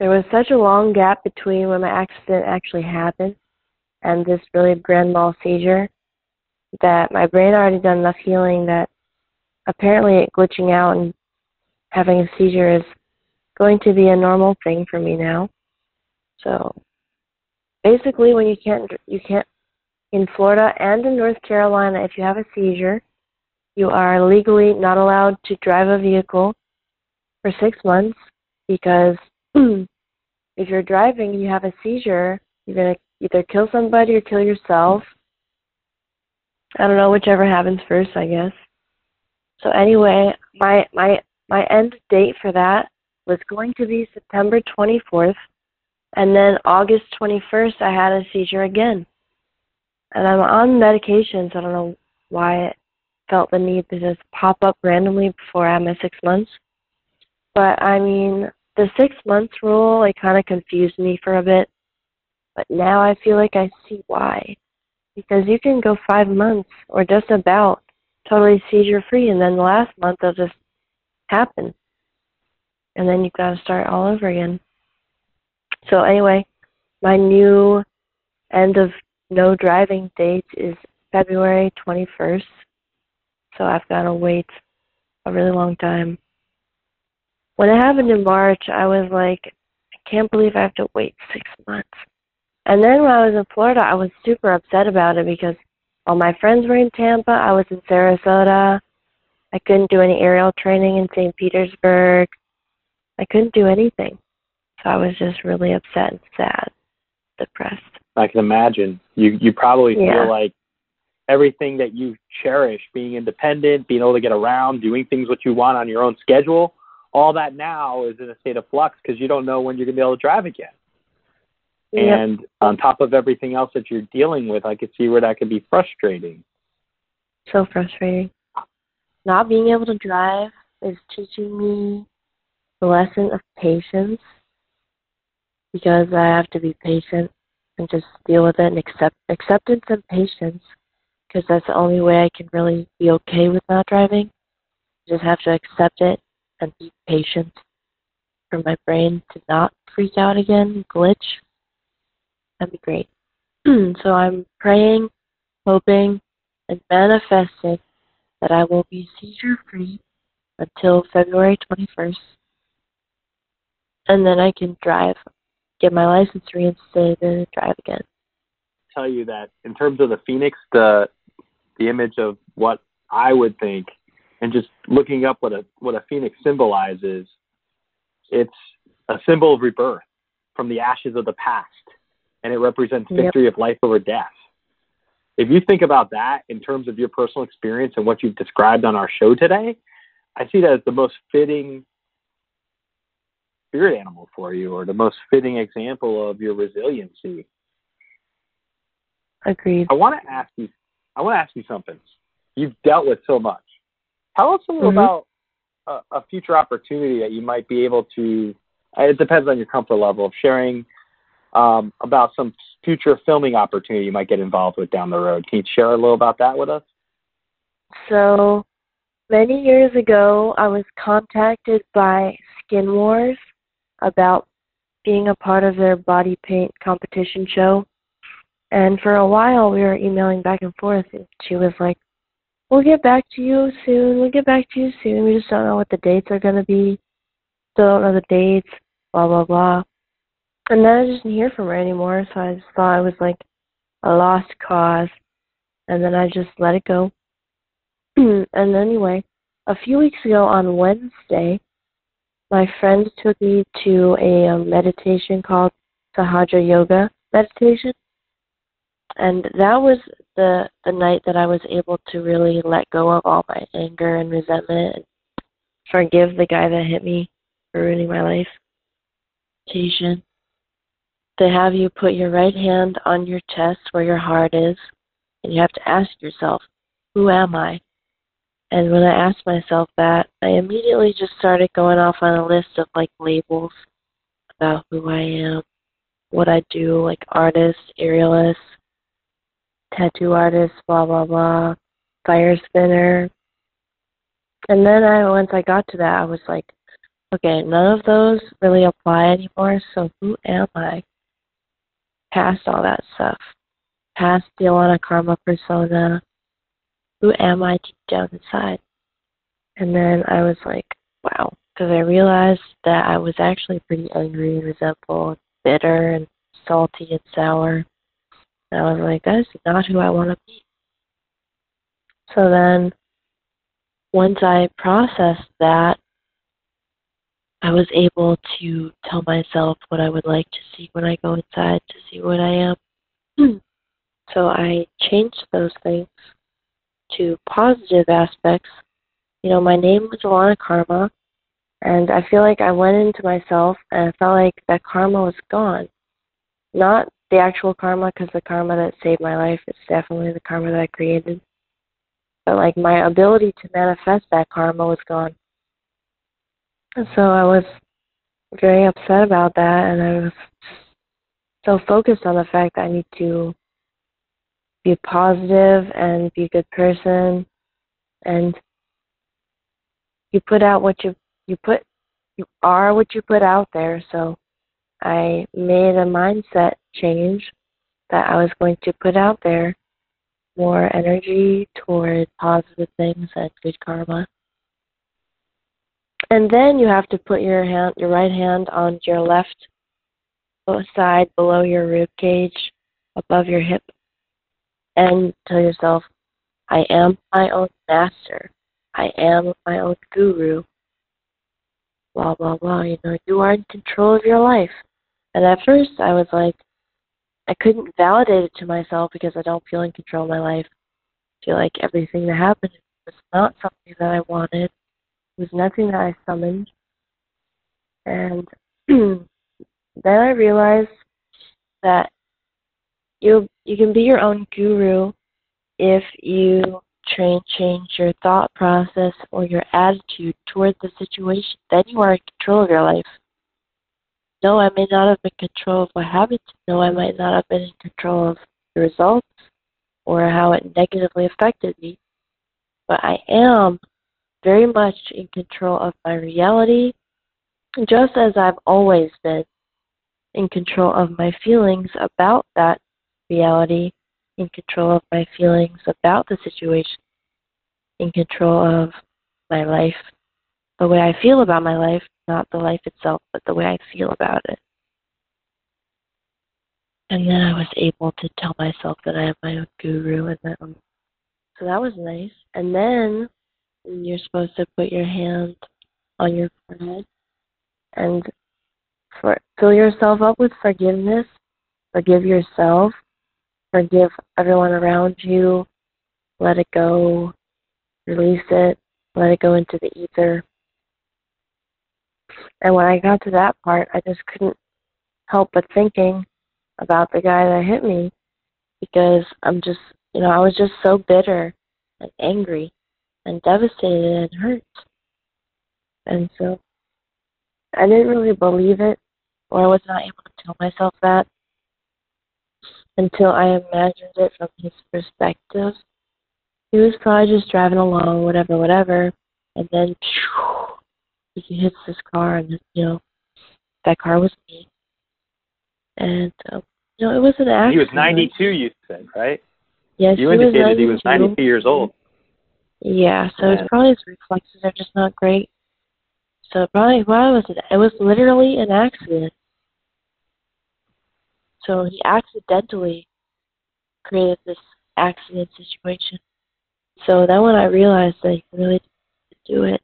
there was such a long gap between when my accident actually happened and this really grand mal seizure that my brain already done enough healing that apparently it glitching out and having a seizure is going to be a normal thing for me now. So basically when you can't you can't in Florida and in North Carolina if you have a seizure, you are legally not allowed to drive a vehicle for 6 months because [CLEARS THROAT] if you're driving and you have a seizure, you're going to either kill somebody or kill yourself. I don't know, whichever happens first, I guess. So anyway, my my my end date for that was going to be September 24th, and then August 21st I had a seizure again. And I'm on medications. I don't know why it felt the need to just pop up randomly before I had my six months. But I mean, the six months rule it kind of confused me for a bit, but now I feel like I see why. Because you can go five months or just about totally seizure free, and then the last month they'll just happen, and then you've got to start all over again. So anyway, my new end of no driving date is February 21st. So I've got to wait a really long time when it happened in March, I was like, I can't believe I have to wait six months. And then when I was in Florida, I was super upset about it because all my friends were in Tampa. I was in Sarasota. I couldn't do any aerial training in St. Petersburg. I couldn't do anything. So I was just really upset and sad, depressed. I can imagine. You you probably Yeah. feel like everything that you cherish, being independent, being able to get around, doing things what you want on your own schedule, all that now is in a state of flux because you don't know when you're going to be able to drive again. Yep. And on top of everything else that you're dealing with, I could see where that could be frustrating. So frustrating. Not being able to drive is teaching me the lesson of patience because I have to be patient and just deal with it and accept acceptance and patience because that's the only way I can really be okay with not driving. I just have to accept it and be patient for my brain to not freak out again, glitch. That'd be great. [CLEARS THROAT] so I'm praying, hoping, and manifesting that I will be seizure free until February 21st. And then I can drive, get my license reinstated, and drive again. Tell you that in terms of the Phoenix, the the image of what I would think, and just looking up what a what a Phoenix symbolizes, it's a symbol of rebirth from the ashes of the past, and it represents victory yep. of life over death. If you think about that in terms of your personal experience and what you've described on our show today, I see that as the most fitting spirit animal for you or the most fitting example of your resiliency. Agreed. I want to ask you I want to ask you something. You've dealt with so much. Tell us a little mm-hmm. about a, a, future opportunity that you might be able to. It depends on your comfort level of sharing um, about some future filming opportunity you might get involved with down the road. Can you share a little about that with us? So, many years ago, I was contacted by Skin Wars about being a part of their body paint competition show. And for a while, we were emailing back and forth. And she was like, We'll get back to you soon. We'll get back to you soon. We just don't know what the dates are going to be. Still don't know the dates, blah, blah, blah. And then I just didn't hear from her anymore. So I just thought it was like a lost cause. And then I just let it go. [CLEARS THROAT] and anyway, a few weeks ago on Wednesday, my friend took me to a um, meditation called Sahaja Yoga meditation. And that was the the night that I was able to really let go of all my anger and resentment and forgive the guy that hit me for ruining my life. Meditation. They have you put your right hand on your chest where your heart is, and you have to ask yourself, Who am I? And when I asked myself that, I immediately just started going off on a list of like labels about who I am, what I do, like artist, aerialist, tattoo artist, blah blah blah, fire spinner. And then I once I got to that I was like, okay, none of those really apply anymore, so who am I? Past all that stuff. Past the Alana Karma persona, who am I deep down inside? And then I was like, wow, because I realized that I was actually pretty angry and resentful, and bitter and salty and sour. And I was like, that is not who I want to be. So then, once I processed that, I was able to tell myself what I would like to see when I go inside to see what I am. [CLEARS THROAT] so I changed those things to positive aspects, you know, my name was Alana Karma, and I feel like I went into myself and I felt like that karma was gone. Not the actual karma, because the karma that saved my life is definitely the karma that I created. But like my ability to manifest that karma was gone. And so I was very upset about that, and I was so focused on the fact that I need to be positive and be a good person. And you put out what you you put you are what you put out there. So i made a mindset change that i was going to put out there more energy toward positive things and good karma. And then you have to put your hand your right hand on your left side below your rib cage above your hip and tell yourself, I am my own master. I am my own guru. Blah, blah, blah. You know, you are in control of your life. And at first, I was like, I couldn't validate it to myself because I don't feel in control of my life. I feel like everything that happened was not something that I wanted. It was nothing that I summoned. And [CLEARS THROAT] then I realized that you you can be your own guru if you train change your thought process or your attitude toward the situation. Then you are in control of your life. no, I may not have been control of what happened. No, I might not have been in control of the results or how it negatively affected me. But I am very much in control of my reality, just as I've always been in control of my feelings about that reality, in control of my feelings about the situation, in control of my life, the way I feel about my life, not the life itself, but the way I feel about it. And then I was able to tell myself that I am my own guru and that um, so that was nice. And then you're supposed to put your hand on your forehead and for, fill yourself up with forgiveness. Forgive yourself. Forgive everyone around you. Let it go. Release it. Let it go into the ether. And when I got to that part, I just couldn't help but thinking about the guy that hit me because I'm just, you know, I was just so bitter and angry and devastated and hurt. And so I didn't really believe it, or I was not able to tell myself that until I imagined it from his perspective. He was probably just driving along, whatever, whatever, and then he hits this car, and you know, that car was me. And um, you know, it was an accident. He was 92, you said, right? Yes, you he indicated was he was 92 years old. Yeah, so Yeah. it's probably his reflexes are just not great. So probably why was it? It was literally an accident. So he accidentally created this accident situation. So then when I realized that he really didn't do it,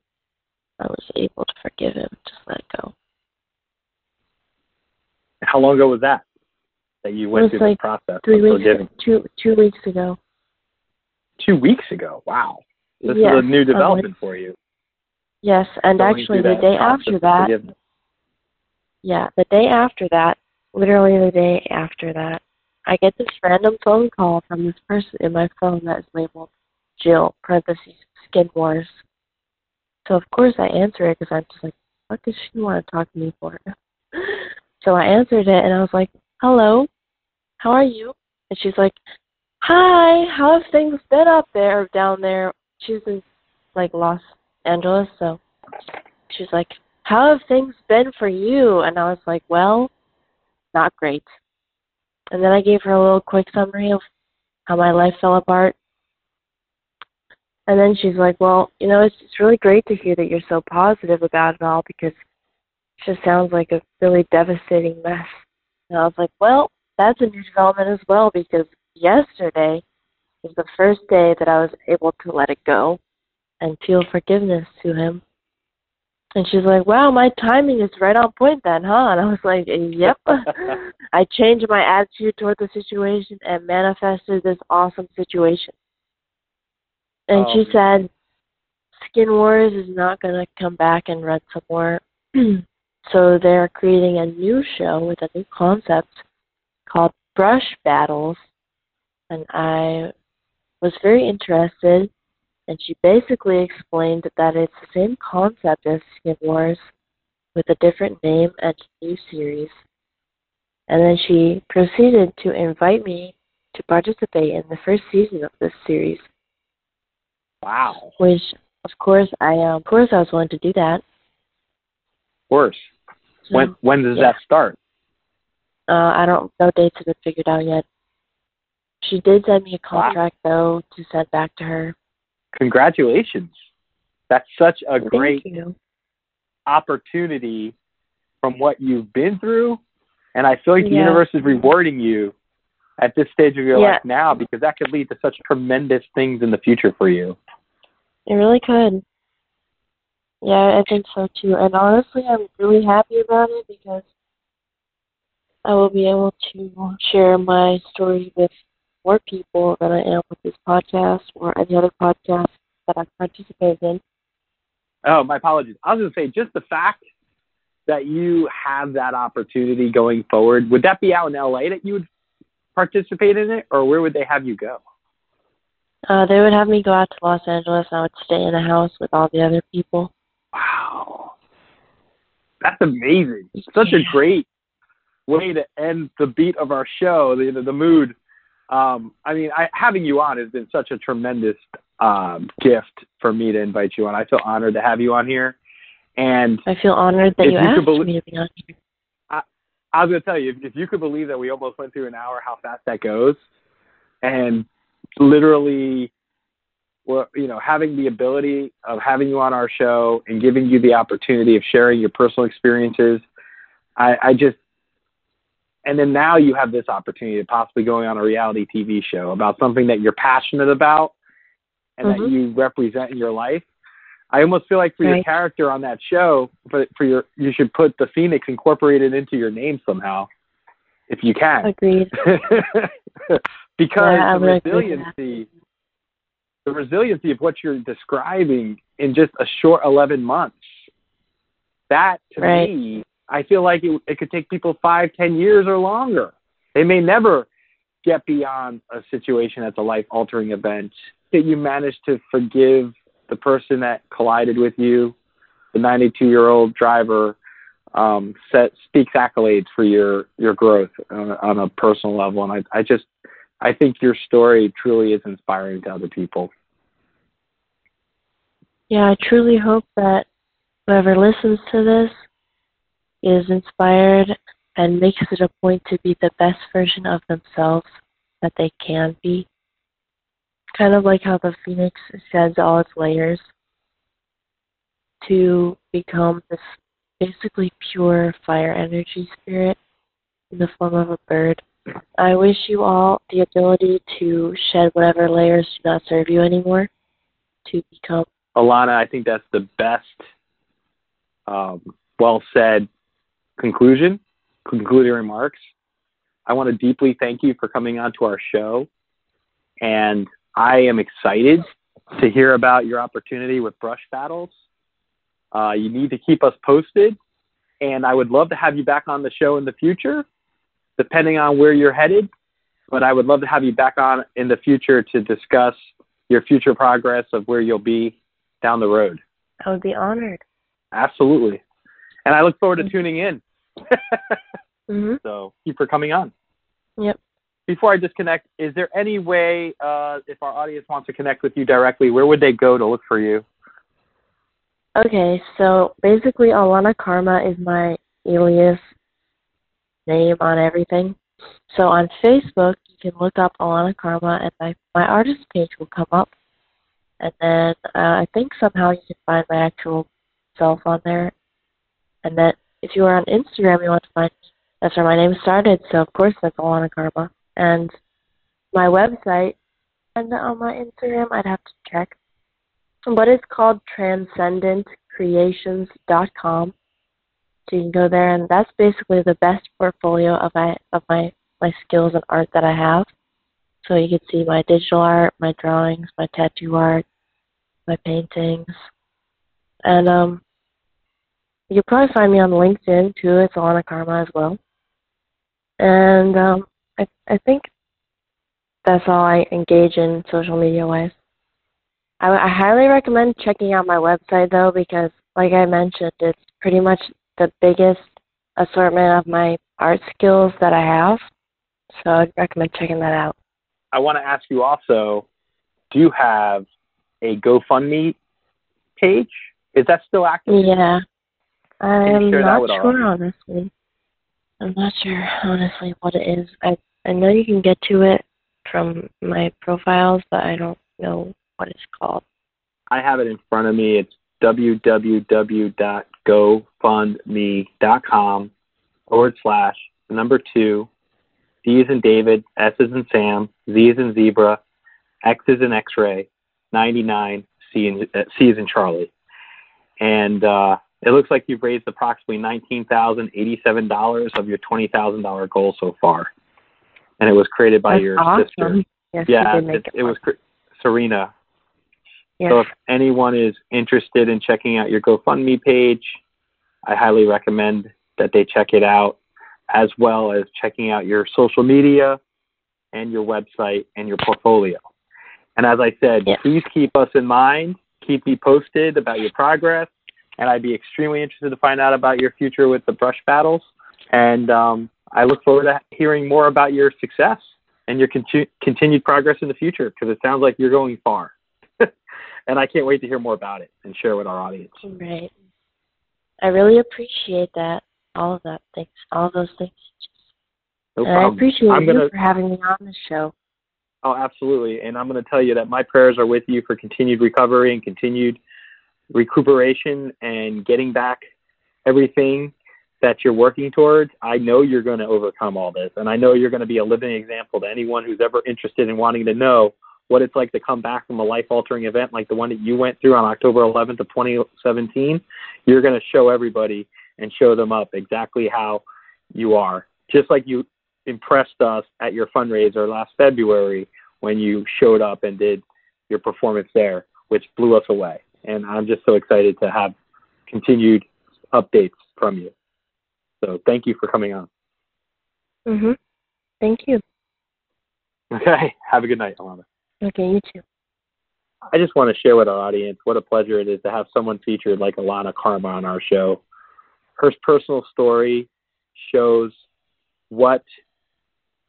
I was able to forgive him, just let go. How long ago was that? That you went through like the process Three of weeks, forgiving? two two weeks ago. Two weeks ago. Wow. This yes, is a new development for you. Yes, and going actually the day after that. Yeah, the day after that, literally the day after that, I get this random phone call from this person in my phone that is labeled Jill, parentheses, Skin Wars. So of course I answer it because I'm just like, what does she want to talk to me for? [LAUGHS] so I answered it and I was like, hello, how are you? And she's like, hi, how have things been up there, down there? She's in like Los Angeles, so she's like, how have things been for you? And I was like, well, not great. And then I gave her a little quick summary of how my life fell apart. And then she's like, well, you know, it's, it's really great to hear that you're so positive about it all because it just sounds like a really devastating mess. And I was like, well, that's a new development as well because yesterday was the first day that I was able to let it go and feel forgiveness to him. And she's like, "Wow, my timing is right on point then, huh?" And I was like, "Yep." [LAUGHS] I changed my attitude toward the situation and manifested this awesome situation. And Oh, she said, "Skin Wars is not going to come back and run some more." [CLEARS THROAT] so they're creating a new show with a new concept called Brush Battles, and I was very interested and she basically explained that it's the same concept as Skin Wars with a different name and new series. And then she proceeded to invite me to participate in the first season of this series, Wow. which of course I um, of course I was willing to do that. Worse. So, When when does yeah. that start? uh, I don't no dates have been figured out yet. She did send me a contract though to send back to her. Congratulations. That's such a Thank great you. opportunity from what you've been through. And I feel like the universe is rewarding you at this stage of your Yeah. life now because that could lead to such tremendous things in the future for you. It really could. Yeah, I think so too. And honestly, I'm really happy about it because I will be able to share my story with more people than I am with this podcast or any other podcast that I've participated in. Oh, my apologies. I was going to say just the fact that you have that opportunity going forward, would that be out in LA that you would participate in it, or where would they have you go? Uh, they would have me go out to Los Angeles and I would stay in a house with all the other people. Wow. That's amazing. Such a great way to end the beat of our show, the the, the mood. Um, I mean, I, having you on has been such a tremendous um, gift for me to invite you on. I feel honored to have you on here, and I feel honored that you you asked belie- me to be on here. I was going to tell you, if, if you could believe that we almost went through an hour, how fast that goes, and literally, well, you know, having the ability of having you on our show and giving you the opportunity of sharing your personal experiences, I, I just, and then now you have this opportunity to possibly going on a reality TV show about something that you're passionate about and that Mhm. you represent in your life. I almost feel like for your character on that show, for for your you should put the Phoenix incorporated into your name somehow, if you can. Agreed. [LAUGHS] because Yeah, the would agree with resiliency, the resiliency of what you're describing in just a short 11 months, that to Right. me, I feel like it, it could take people five, ten years or longer. They may never get beyond a situation that's a life altering event. That you managed to forgive the person that collided with you, the 92 year old driver, um, set, speaks accolades for your your growth on, a- on a personal level, and I, I just I think your story truly is inspiring to other people. Yeah, I truly hope that whoever listens to this is inspired and makes it a point to be the best version of themselves that they can be. Kind of like how the phoenix sheds all its layers to become this basically pure fire energy spirit in the form of a bird. I wish you all the ability to shed whatever layers do not serve you anymore to become Alana, I think that's the best, um, well said conclusion, concluding remarks. I want to deeply thank you for coming on to our show. And I am excited to hear about your opportunity with Brush Battles. Uh, you need to keep us posted. And I would love to have you back on the show in the future, depending on where you're headed. But I would love to have you back on in the future to discuss your future progress of where you'll be down the road. I would be honored. Absolutely. And I look forward to tuning in. Hmm [LAUGHS] so thank you for coming on. Yep. Before I disconnect, is there any way, uh, if our audience wants to connect with you directly, where would they go to look for you? Okay, so basically, Alana Karma is my alias name on everything. So on Facebook, you can look up Alana Karma, and my my artist page will come up. And then uh, I think somehow you can find my actual self on there. And then if you are on Instagram, you want to find. That's where my name started. So of course that's Alana Karma. And my website, and on my Instagram, I'd have to check. But it's called transcendentcreations.com. So you can go there, and that's basically the best portfolio of my of my my skills and art that I have. So you can see my digital art, my drawings, my tattoo art, my paintings, and um, you can probably find me on LinkedIn too. It's Alana Karma as well. And um, I I think that's all I engage in social media wise. I, I highly recommend checking out my website though because, like I mentioned, it's pretty much the biggest assortment of my art skills that I have. So I'd recommend checking that out. I want to ask you also, do you have a GoFundMe page? Is that still active? Yeah, I'm not sure honestly. I'm not sure honestly what it is. I I know you can get to it from my profiles, but I don't know what it's called. I have it in front of me. It's www.gofundme.com forward slash number two, D is in David, S is in Sam, Z is in Zebra, X is in X-ray, 99, C, in, uh, C is in Charlie. And uh, it looks like you've raised approximately $19,087 of your $20,000 goal so far. And it was created by That's your awesome. sister. Yes, Yeah, you did make it, it. it was cre- Serena. Yes. So if anyone is interested in checking out your GoFundMe page, I highly recommend that they check it out, as well as checking out your social media and your website and your portfolio. And as I said, Yes. please keep us in mind, keep me posted about your progress, and I'd be extremely interested to find out about your future with the brush battles. And um, I look forward to hearing more about your success and your continu- continued progress in the future because it sounds like you're going far. [LAUGHS] and I can't wait to hear more about it and share with our audience. Right. I really appreciate that. All of that. Thanks. All of those things. No and problem. I appreciate I'm you gonna, for having me on the show. Oh, absolutely. And I'm going to tell you that my prayers are with you for continued recovery and continued recuperation and getting back everything that you're working towards. I know you're going to overcome all this. And I know you're going to be a living example to anyone who's ever interested in wanting to know what it's like to come back from a life altering event like the one that you went through on October 11th of 2017. You're going to show everybody and show them up exactly how you are. Just like you impressed us at your fundraiser last February when you showed up and did your performance there, which blew us away. And I'm just so excited to have continued updates from you. So thank you for coming on. Mhm. Thank you. Okay. [LAUGHS] Have a good night, Alana. Okay, you too. I just want to share with our audience what a pleasure it is to have someone featured like Alana Karma on our show. Her personal story shows what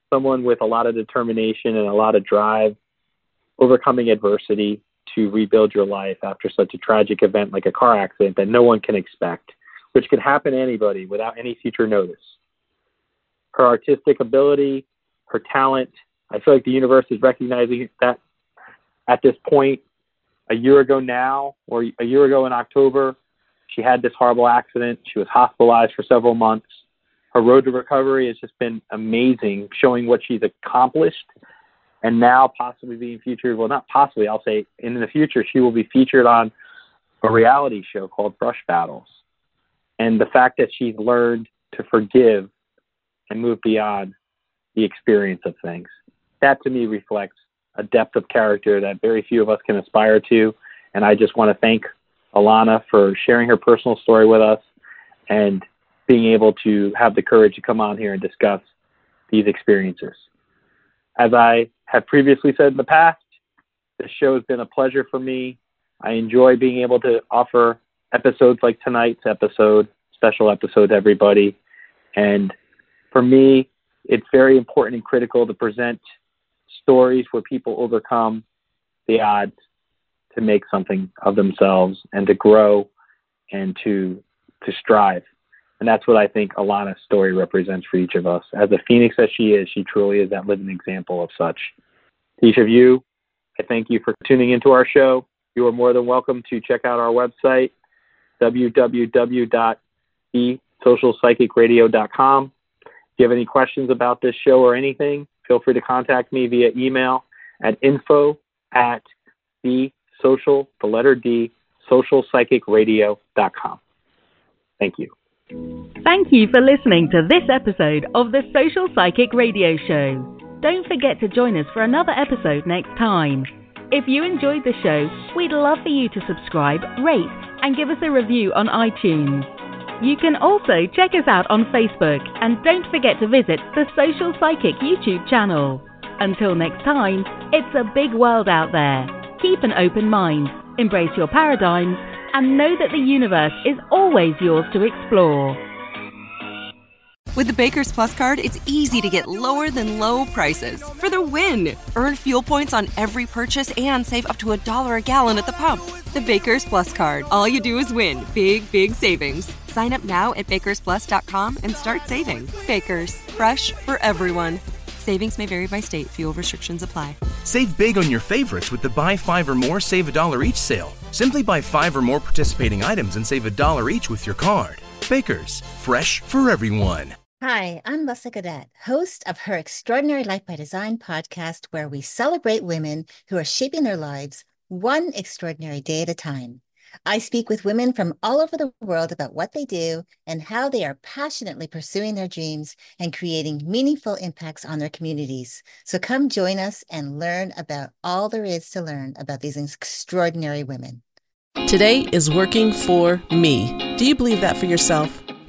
someone with a lot of determination and a lot of drive, overcoming adversity to rebuild your life after such a tragic event like a car accident that no one can expect, which can happen to anybody without any future notice. Her artistic ability, her talent, I feel like the universe is recognizing that at this point, a year ago now, or a year ago in October, she had this horrible accident. She was hospitalized for several months. Her road to recovery has just been amazing, showing what she's accomplished and now possibly being featured. Well, not possibly, I'll say in the future, she will be featured on a reality show called Brush Battles. And the fact that she's learned to forgive and move beyond the experience of things, that to me reflects a depth of character that very few of us can aspire to. And I just want to thank Alana for sharing her personal story with us and being able to have the courage to come on here and discuss these experiences. As I have previously said in the past, the show has been a pleasure for me. I enjoy being able to offer episodes like tonight's episode, special episode to everybody. And for me, it's very important and critical to present stories where people overcome the odds to make something of themselves and to grow and to to strive. And that's what I think Alana's story represents for each of us. As a phoenix as she is, she truly is that living example of such. To each of you, I thank you for tuning into our show. You are more than welcome to check out our website, www.thesocialpsychicradio.com. If you have any questions about this show or anything, feel free to contact me via email at info at the social, the letter D, socialpsychicradio.com. Thank you. Thank you for listening to this episode of the Social Psychic Radio Show. Don't forget to join us for another episode next time. If you enjoyed the show, we'd love for you to subscribe, rate, and give us a review on iTunes. You can also check us out on Facebook and don't forget to visit the Social Psychic YouTube channel. Until next time, it's a big world out there. Keep an open mind, embrace your paradigms, and know that the universe is always yours to explore. With the Baker's Plus card, it's easy to get lower than low prices for the win. Earn fuel points on every purchase and save up to a dollar a gallon at the pump. The Baker's Plus card. All you do is win. Big, big savings. Sign up now at bakersplus.com and start saving. Baker's, fresh for everyone. Savings may vary by state. Fuel restrictions apply. Save big on your favorites with the buy five or more, save a dollar each sale. Simply buy five or more participating items and save a dollar each with your card. Baker's, fresh for everyone. Hi, I'm Lessa Gadet, host of her Extraordinary Life by Design podcast, where we celebrate women who are shaping their lives one extraordinary day at a time. I speak with women from all over the world about what they do and how they are passionately pursuing their dreams and creating meaningful impacts on their communities. So come join us and learn about all there is to learn about these extraordinary women. Today is working for me. Do you believe that for yourself?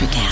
Electricast.